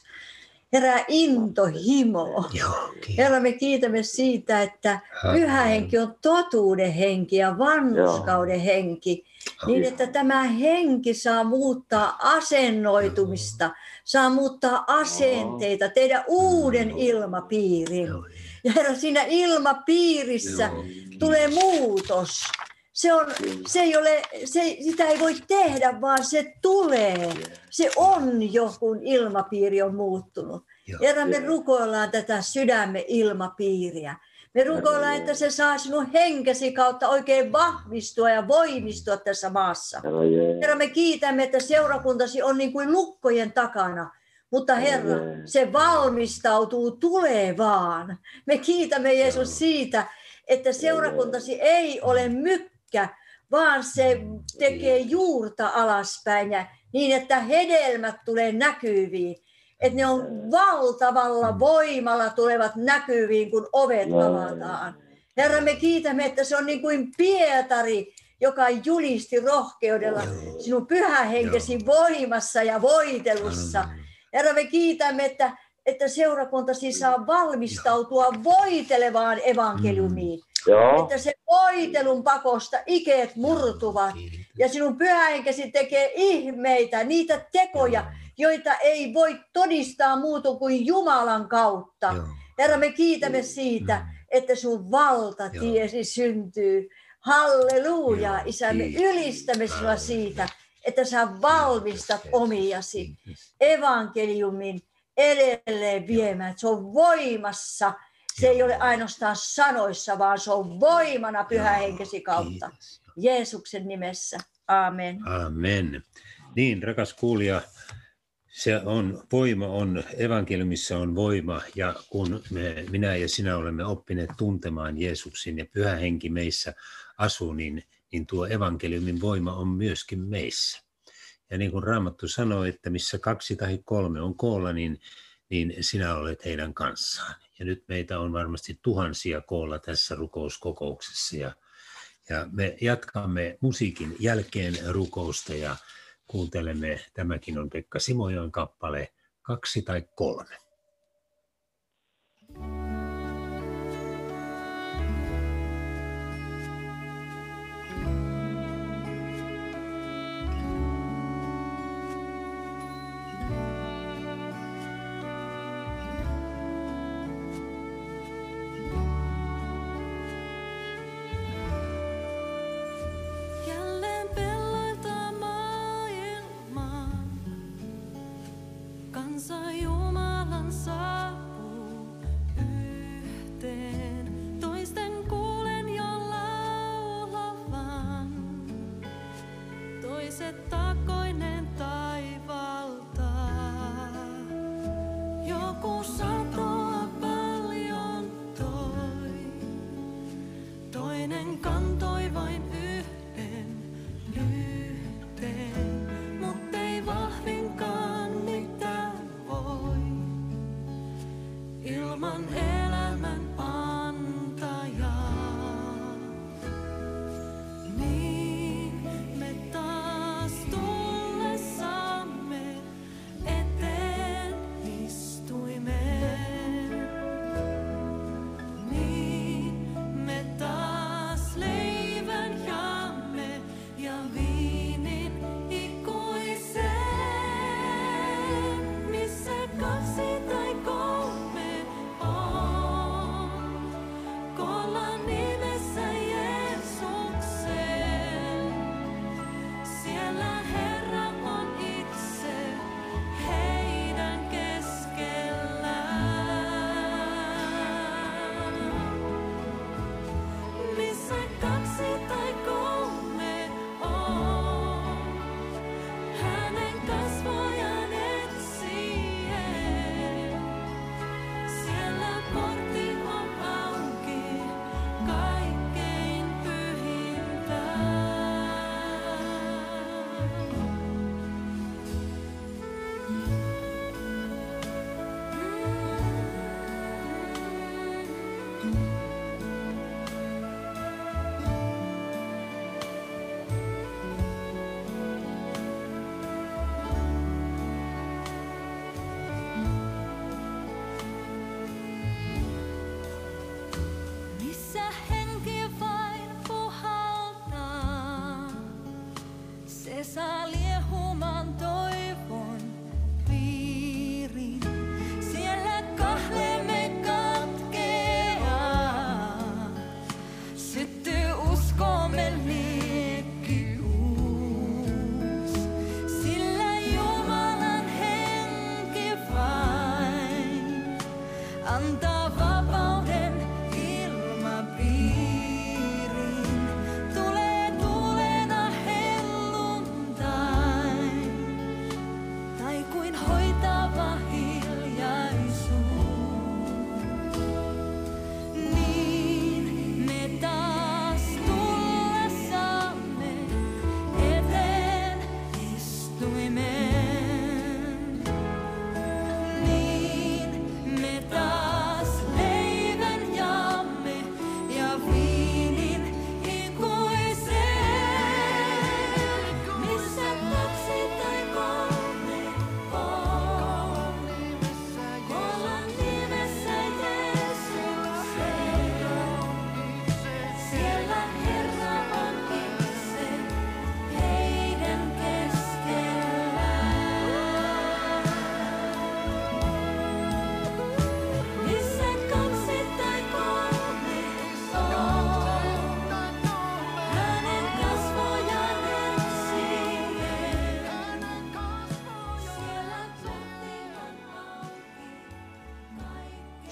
herää intohimo. Joo. Herra, me kiitämme siitä, että pyhä henki on totuuden henki ja vanhuskauden henki, niin että tämä henki saa muuttaa asennoitumista, saa muuttaa asenteita, tehdä uuden ilmapiirin. Joo, Ja Herra, siinä ilmapiirissä Joo. tulee muutos. Se, on, se ei ole, se, sitä ei voi tehdä, vaan se tulee. Se on jo, kun ilmapiiri on muuttunut. Herra, me rukoillaan tätä sydämme ilmapiiriä. Me rukoillaan, että se saa sinun henkesi kautta oikein vahvistua ja voimistua tässä maassa. Herra me kiitämme, että seurakuntasi on niin kuin lukkojen takana. Mutta Herra, se valmistautuu tulevaan. Me kiitämme Jeesus siitä, että seurakuntasi ei ole mykkä, vaan se tekee juurta alaspäin ja niin, että hedelmät tulee näkyviin. Että ne on valtavalla voimalla tulevat näkyviin, kun ovet avataan. Herra, me kiitämme, että se on niin kuin Pietari, joka julisti rohkeudella sinun pyhähenkesi voimassa ja voitelussa. Herra, me kiitämme, että, että seurakuntasi saa valmistautua voitelevaan evankeliumiin. Joo. Että se voitelun pakosta ikeet murtuvat. Ja sinun pyhähenkesi tekee ihmeitä, niitä tekoja, joita ei voi todistaa muuta kuin Jumalan kautta. Joo. Herra, me kiitämme siitä, että sun valtatiesi syntyy. Halleluja, Joo, Isä, me ylistämme sinua siitä, että sä valmistat omiasi evankeliumin edelleen viemään. Se on voimassa. Se ei ole ainoastaan sanoissa, vaan se on voimana pyhähenkesi kautta. Kiitos. Jeesuksen nimessä. Amen. Amen. Niin, rakas kuulija, se on voima, on, evankeliumissa on voima, ja kun me, minä ja sinä olemme oppineet tuntemaan Jeesuksin ja pyhä henki meissä asuu, niin, niin tuo evankeliumin voima on myöskin meissä. Ja niin kuin Raamattu sanoo, että missä kaksi tai kolme on koolla, niin, niin sinä olet heidän kanssaan. Ja nyt meitä on varmasti tuhansia koolla tässä rukouskokouksessa, ja ja me jatkamme musiikin jälkeen rukousta ja kuuntelemme, tämäkin on Pekka Simojoen kappale, kaksi tai kolme. Jälleen Kansa Jumalan saapuu yhteen. Toisten kuulen jo laulavan. Toiset takoinen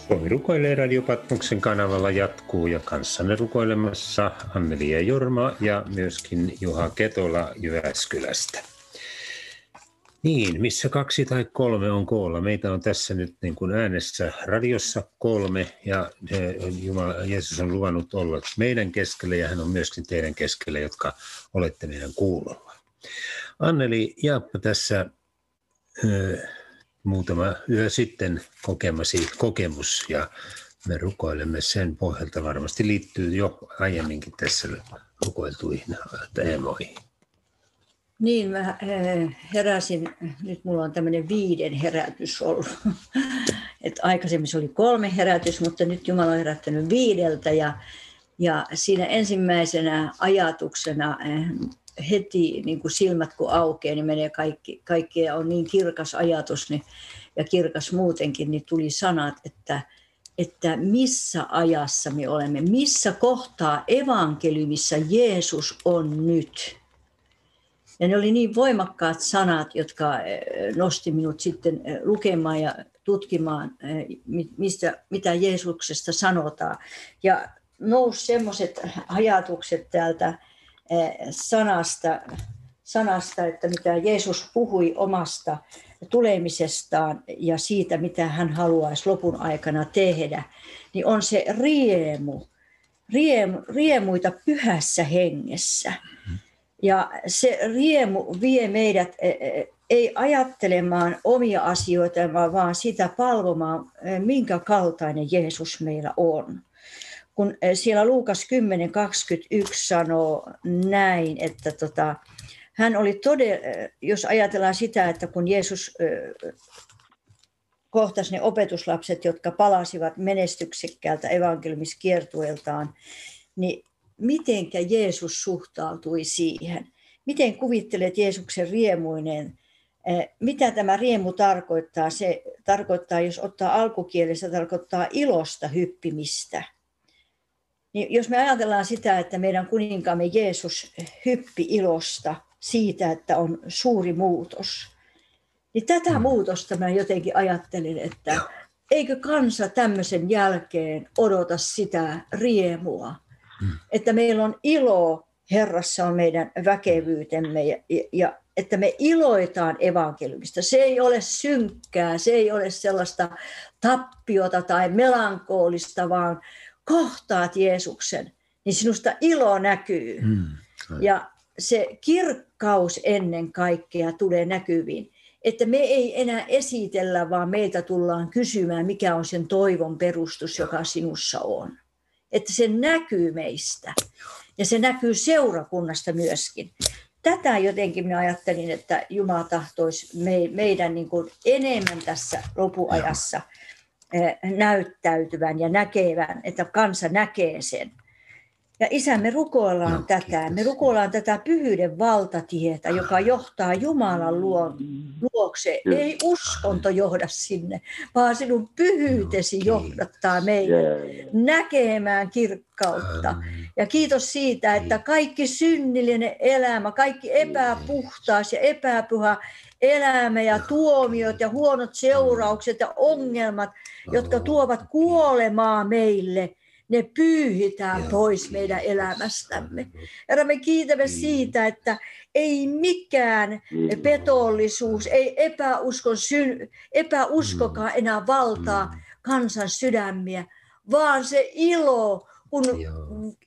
Suomi rukoilee radiopatmuksen kanavalla jatkuu ja kanssanne rukoilemassa Anneli ja Jorma ja myöskin Juha Ketola Jyväskylästä. Niin, missä kaksi tai kolme on koolla. Meitä on tässä nyt niin kuin äänessä radiossa kolme ja Jumala, Jeesus on luvannut olla meidän keskelle ja hän on myöskin teidän keskelle, jotka olette meidän kuulolla. Anneli Jaappa tässä muutama yö sitten kokemasi kokemus ja me rukoilemme sen pohjalta. Varmasti liittyy jo aiemminkin tässä rukoiltuihin teemoihin. Niin, mä heräsin, nyt mulla on tämmöinen viiden herätys ollut. Et aikaisemmin se oli kolme herätys, mutta nyt Jumala on herättänyt viideltä ja, ja siinä ensimmäisenä ajatuksena heti niin kuin silmät kun aukeaa, niin menee kaikki, kaikki ja on niin kirkas ajatus niin, ja kirkas muutenkin, niin tuli sanat, että, että missä ajassa me olemme, missä kohtaa evankeliumissa Jeesus on nyt. Ja ne oli niin voimakkaat sanat, jotka eh, nosti minut sitten eh, lukemaan ja tutkimaan, eh, mistä, mitä Jeesuksesta sanotaan. Ja nousi semmoiset ajatukset täältä sanasta, sanasta, että mitä Jeesus puhui omasta tulemisestaan ja siitä, mitä hän haluaisi lopun aikana tehdä, niin on se riemu, riemu riemuita pyhässä hengessä. Ja se riemu vie meidät e, e, ei ajattelemaan omia asioita, vaan sitä palvomaan, minkä kaltainen Jeesus meillä on. Kun siellä Luukas 10.21 sanoo näin, että tota, hän oli todella, jos ajatellaan sitä, että kun Jeesus kohtasi ne opetuslapset, jotka palasivat menestyksekkäältä evankeliumiskiertueeltaan, niin mitenkä Jeesus suhtautui siihen? Miten kuvittelet Jeesuksen riemuinen? Eh, mitä tämä riemu tarkoittaa? Se tarkoittaa, jos ottaa alkukielessä, tarkoittaa ilosta hyppimistä. Niin jos me ajatellaan sitä, että meidän kuninkaamme Jeesus hyppi ilosta siitä, että on suuri muutos, niin tätä mm. muutosta mä jotenkin ajattelin, että eikö kansa tämmöisen jälkeen odota sitä riemua, Mm. Että meillä on ilo Herrassa on meidän väkevyytemme ja, ja että me iloitaan evankeliumista. Se ei ole synkkää, se ei ole sellaista tappiota tai melankolista, vaan kohtaat Jeesuksen, niin sinusta ilo näkyy. Mm. Ja se kirkkaus ennen kaikkea tulee näkyviin. Että me ei enää esitellä, vaan meiltä tullaan kysymään, mikä on sen toivon perustus, joka sinussa on että se näkyy meistä ja se näkyy seurakunnasta myöskin. Tätä jotenkin minä ajattelin, että Jumala tahtoisi meidän niin kuin enemmän tässä lopuajassa eh, näyttäytyvän ja näkevän, että kansa näkee sen. Ja isä, me rukoillaan no, tätä. Kiitos. Me rukoillaan tätä pyhyyden valtatietä, joka johtaa Jumalan luo, luokse. Kyllä. Ei uskonto johda sinne, vaan sinun pyhyytesi no, johdattaa meitä yeah. näkemään kirkkautta. Ja kiitos siitä, että kaikki synnillinen elämä, kaikki epäpuhtaas ja epäpyhä elämä ja tuomiot ja huonot seuraukset ja ongelmat, jotka tuovat kuolemaa meille – ne pyyhitään pois meidän elämästämme. Herra, me kiitämme niin. siitä, että ei mikään niin. petollisuus, ei epäuskon sy- epäuskokaan mm. enää valtaa mm. kansan sydämiä, vaan se ilo, kun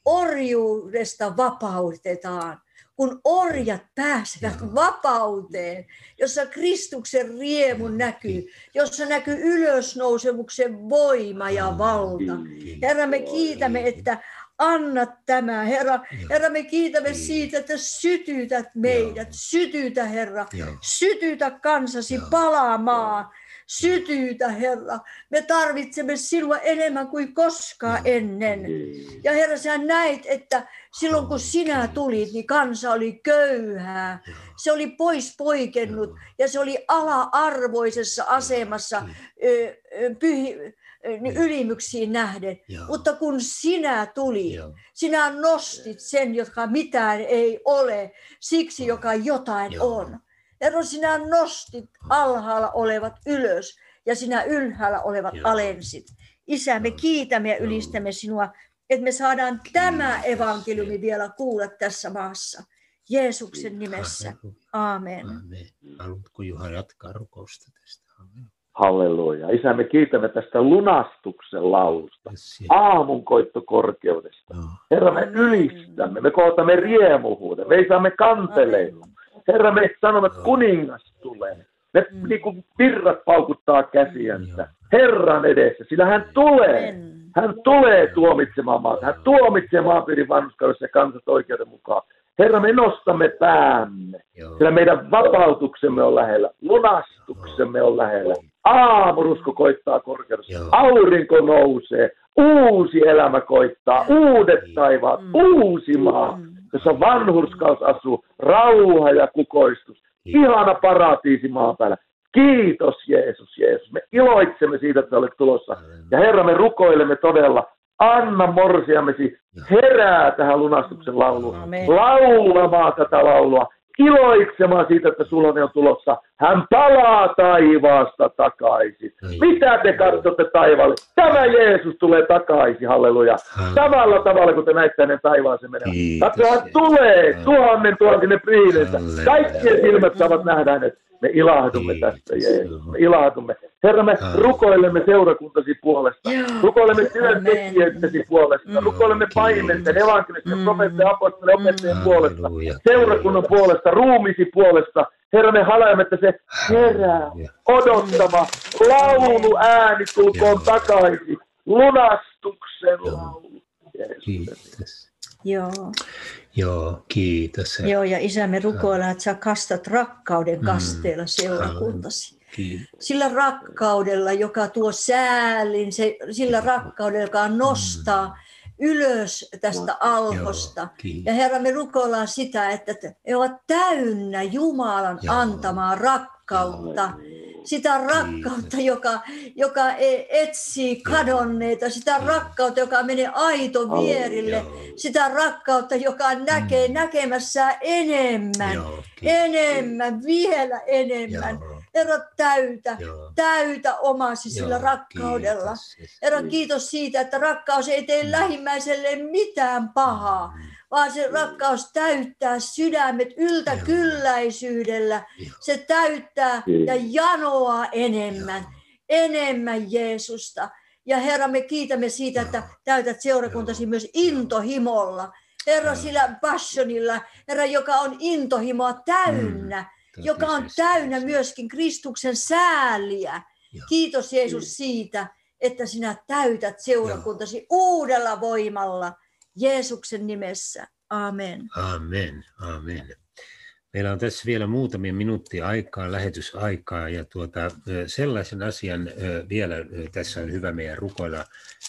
orjuudesta vapautetaan kun orjat pääsevät vapauteen, jossa Kristuksen riemu näkyy, jossa näkyy ylösnousemuksen voima ja valta. Herra, me kiitämme, että anna tämä, Herra. Herra, me kiitämme siitä, että sytytät meidät. Sytytä, Herra. Sytytä kansasi palaamaan. Sytyytä, Herra. Me tarvitsemme sinua enemmän kuin koskaan ennen. Ja Herra, sä näit, että silloin kun sinä tulit, niin kansa oli köyhää. Se oli pois poikennut ja se oli ala-arvoisessa asemassa pyhi, ylimyksiin nähden. Mutta kun sinä tulit, sinä nostit sen, joka mitään ei ole, siksi joka jotain on. Herra, sinä nostit alhaalla olevat ylös ja sinä ylhäällä olevat alensit. Isä, me kiitämme ja ylistämme sinua, että me saadaan tämä evankeliumi vielä kuulla tässä maassa. Jeesuksen nimessä. Aamen. Aamen. Haluatko Juha jatkaa rukousta tästä? Aamen. Halleluja. Isä, me kiitämme tästä lunastuksen laulusta, Yes, aamunkoitto korkeudesta. Joo. Herra, me ylistämme, me kohtamme riemuhuuden, me saamme kanteleilla. Herra, me sanomme, että kuningas tulee. Me Mm. niin kuin virrat paukuttaa käsiänsä Herran edessä, sillä hän tulee. Amen. Hän tulee tuomitsemaan maata. Hän tuomitsee maanpiirin vanhuskaudessa ja kansat oikeuden mukaan. Herra, me nostamme päämme. Joo. Sillä meidän vapautuksemme on lähellä. Lunastuksemme on lähellä. Aamurusko koittaa korkeudessa. Joo. Aurinko nousee. Uusi elämä koittaa. Uudet taivaat. Mm. Uusi maa, Mm. jossa vanhurskaus asuu. Rauha ja kukoistus. Ihana paratiisi maan päällä. Kiitos Jeesus, Jeesus. Me iloitsemme siitä, että olet tulossa. Ja Herra, me rukoilemme todella, anna morsiamesi herää tähän lunastuksen lauluun. Amen. Laulamaan tätä laulua, iloitsemaan siitä, että sulla on tulossa. Hän palaa taivaasta takaisin. Mitä te katsotte taivaalle? Tämä Jeesus tulee takaisin, halleluja. Samalla tavalla, kun te näitte hänen taivaaseen menevän. Kiitos, Katso, hän Jeesus. tulee tuhannen tuhansine priilensä. Kaikkien silmät saavat nähdä hänet. Me ilahdumme Kiitos, tästä, Jeesus. Me ilahdumme. Herra, me Halleluja. rukoilemme seurakuntasi puolesta. Joo. Rukoilemme Amen. työntekijöittesi puolesta. Mm. Rukoilemme paimenten, evankelisten, Mm. profeettien, apostolien, opettajien Mm. puolesta. Halleluja. Seurakunnan puolesta, ruumisi puolesta. Herra, me halaemme, että se herää, odottava laulu ääni tulkoon Joo. takaisin. Lunastuksen Joo. laulu. Jeesus. Kiitos. Joo. Joo, kiitos. Joo, ja isä, me rukoillaan, että sä kastat rakkauden Mm. kasteella seurakuntasi. Kiitos. Sillä rakkaudella, joka tuo säälin, se, sillä rakkaudella, joka nostaa ylös tästä alhosta. Joo, kiitos. Ja Herra, me rukoillaan sitä, että he ovat täynnä Jumalan Joo. antamaa rakkautta. Sitä rakkautta, joka, joka e- etsii kadonneita, sitä rakkautta, joka menee aito vierille, sitä rakkautta, joka näkee näkemässään enemmän, Joo, kiitos. enemmän, vielä enemmän. Herra, täytä, joo. täytä omasi sillä Joo, rakkaudella. kiitos. Herra, kiitos siitä, että rakkaus ei tee Mm. lähimmäiselle mitään pahaa, vaan se rakkaus täyttää sydämet yltäkylläisyydellä. Joo. Se täyttää ja janoaa enemmän, enemmän Jeesusta. Ja Herra, me kiitämme siitä, että täytät seurakuntasi myös intohimolla. Herra, sillä passionilla, Herra, joka on intohimoa täynnä, joka on täynnä myöskin Kristuksen sääliä. Joo. Kiitos Jeesus siitä, että sinä täytät seurakuntasi uudella voimalla Jeesuksen nimessä. Amen. Amen, amen. Meillä on tässä vielä muutamia minuuttia aikaa, lähetysaikaa, ja tuota, sellaisen asian vielä tässä on hyvä meidän rukoilla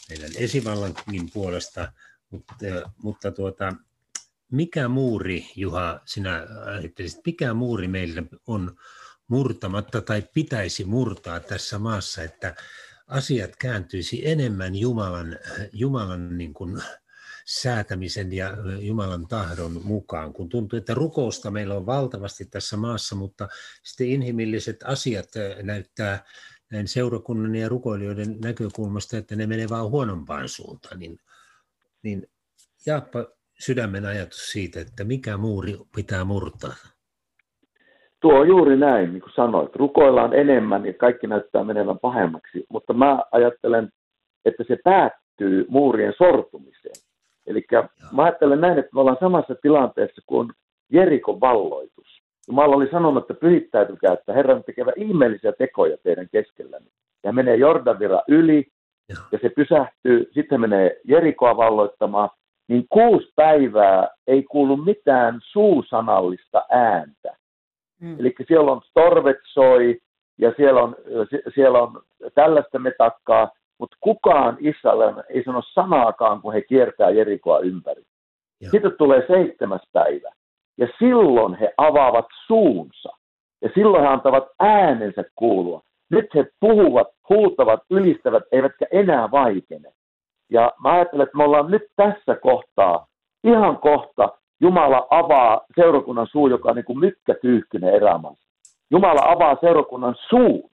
meidän esivallankin puolesta, mutta, mutta tuota, mikä muuri, Juha, sinä ajattelisit, mikä muuri meillä on murtamatta tai pitäisi murtaa tässä maassa, että asiat kääntyisi enemmän Jumalan, Jumalan niin kuin säätämisen ja Jumalan tahdon mukaan, kun tuntuu, että rukousta meillä on valtavasti tässä maassa, mutta sitten inhimilliset asiat näyttää näin seurakunnan ja rukoilijoiden näkökulmasta, että ne menee vaan huonompaan suuntaan, niin, niin jaappa sydämen ajatus siitä, että mikä muuri pitää murtaa. Tuo on juuri näin, niin kuin sanoit. Rukoillaan enemmän ja kaikki näyttää menevän pahemmaksi, mutta mä ajattelen, että se päättyy muurien sortumiseen. Eli mä ajattelen näin, että me ollaan samassa tilanteessa kuin Jerikon valloitus. Jumala oli sanonut, että pyhittäytykää, että Herran tekevä ihmeellisiä tekoja teidän keskellänne. Ja menee Jordanvira yli, ja se pysähtyy, sitten menee Jerikoa valloittamaan, niin kuusi päivää ei kuulu mitään suusanallista ääntä. Mm. Eli siellä on torvet soi ja siellä on, siellä on tällaista metakkaa, mutta kukaan Israel ei sano sanaakaan, kun he kiertää Jerikoa ympäri. Joo. Sitten tulee seitsemäs päivä ja silloin he avaavat suunsa ja silloin he antavat äänensä kuulua. Nyt he puhuvat, huutavat, ylistävät, eivätkä enää vaikene. Ja mä ajattelen, että me ollaan nyt tässä kohtaa, ihan kohta, Jumala avaa seurakunnan suu, joka on niin kuin mykkätyyhkynen erämaassa. Jumala avaa seurakunnan suun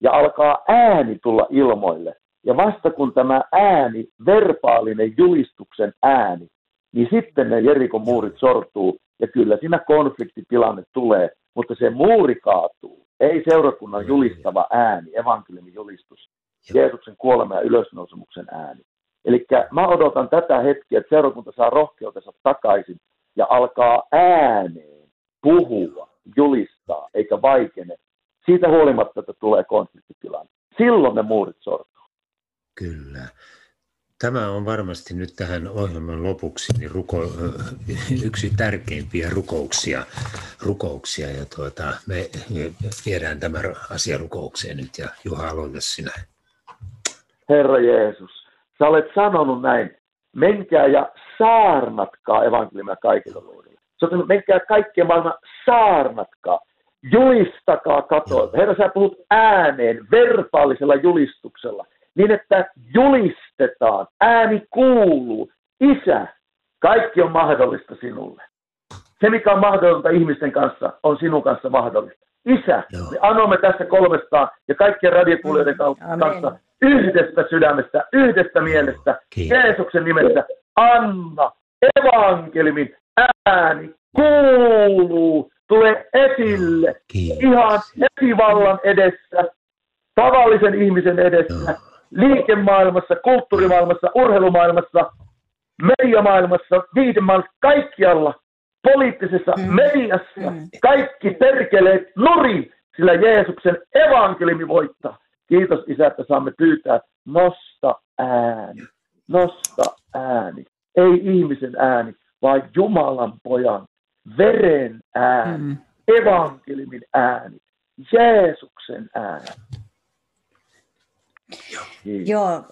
ja alkaa ääni tulla ilmoille. Ja vasta kun tämä ääni, verbaalinen julistuksen ääni, niin sitten ne Jerikon muurit sortuu ja kyllä siinä konfliktitilanne tulee, mutta se muuri kaatuu. Ei seurakunnan julistava ääni, evankeliumin julistus, Jeesuksen kuolema ja ylösnousemuksen ääni. Eli mä odotan tätä hetkeä, että seurakunta saa rohkeutensa takaisin ja alkaa ääneen puhua, julistaa, eikä vaikene. Siitä huolimatta, että tulee konfliktitilanne. Silloin ne muurit sortuu. Kyllä. Tämä on varmasti nyt tähän ohjelman lopuksi niin ruko, yksi tärkeimpiä rukouksia. rukouksia ja tuota, me viedään tämä asia rukoukseen nyt ja Juha aloita sinä. Herra Jeesus, sä olet sanonut näin, menkää ja saarnatkaa evankeliumia kaikilla luodilla. Sä olet menkää kaikkien maailman saarnatkaa, julistakaa katoilta. Herra, sä puhut ääneen, verbaalisella julistuksella, niin että julistetaan, ääni kuuluu. Isä, kaikki on mahdollista sinulle. Se, mikä on mahdollista ihmisten kanssa, on sinun kanssa mahdollista. Isä, Joo. me anomme tässä kolmestaan ja kaikkien radiokuulijoiden Amen. kanssa yhdestä sydämestä, yhdestä mielestä, Kiitos. Jeesuksen nimessä, anna evankeliumin ääni kuuluu, tulee esille, Kiitos. ihan esivallan edessä, tavallisen ihmisen edessä, liikemaailmassa, kulttuurimaailmassa, urheilumaailmassa, mediamaailmassa, viihdemaailmassa, kaikkialla, poliittisessa Mm. mediassa, Mm. kaikki perkeleet nuri, sillä Jeesuksen evankeliumi voittaa. Kiitos Isä, että saamme pyytää, nosta ääni, nosta ääni. Ei ihmisen ääni, vaan Jumalan pojan, veren ääni, Mm. evankeliumin ääni, Jeesuksen ääni. Joo, äh,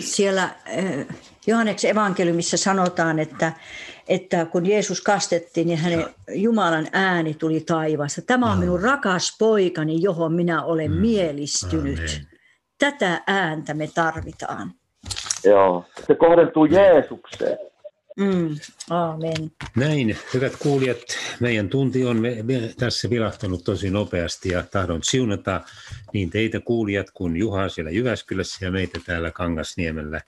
siellä äh, Johanneksen evankeliumissa sanotaan, että, että kun Jeesus kastettiin, niin hänen Jumalan ääni tuli taivaasta. Tämä on minun rakas poikani, johon minä olen Mm. mielistynyt. Amen. Tätä ääntä me tarvitaan. Joo, se kohdentuu Jeesukseen. Mm. Amen. Näin, hyvät kuulijat, meidän tunti on tässä vilahtanut tosi nopeasti ja tahdon siunata niin teitä kuulijat kuin Juha siellä Jyväskylässä ja meitä täällä Kangasniemellä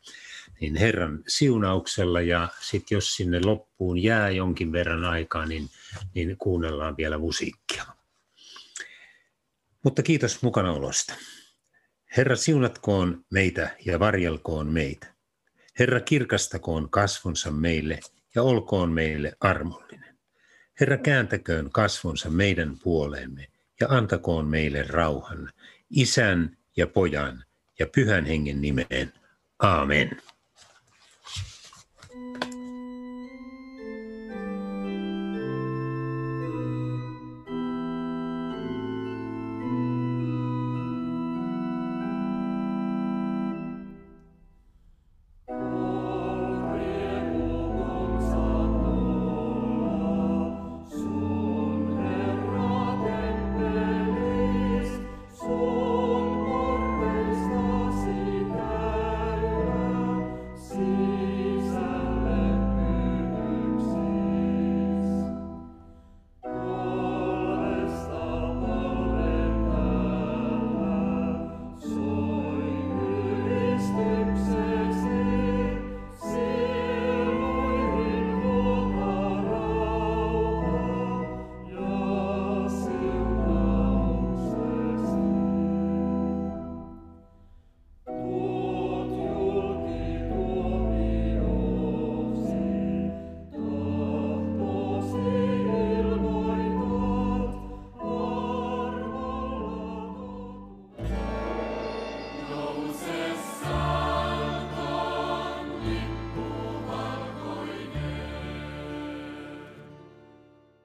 niin Herran siunauksella ja sitten jos sinne loppuun jää jonkin verran aikaa, niin, niin kuunnellaan vielä musiikkia. Mutta kiitos mukanaolosta. Herra siunatkoon meitä ja varjelkoon meitä. Herra kirkastakoon kasvonsa meille ja olkoon meille armollinen. Herra kääntäköön kasvonsa meidän puoleemme ja antakoon meille rauhan, isän ja pojan ja pyhän hengen nimeen. Aamen.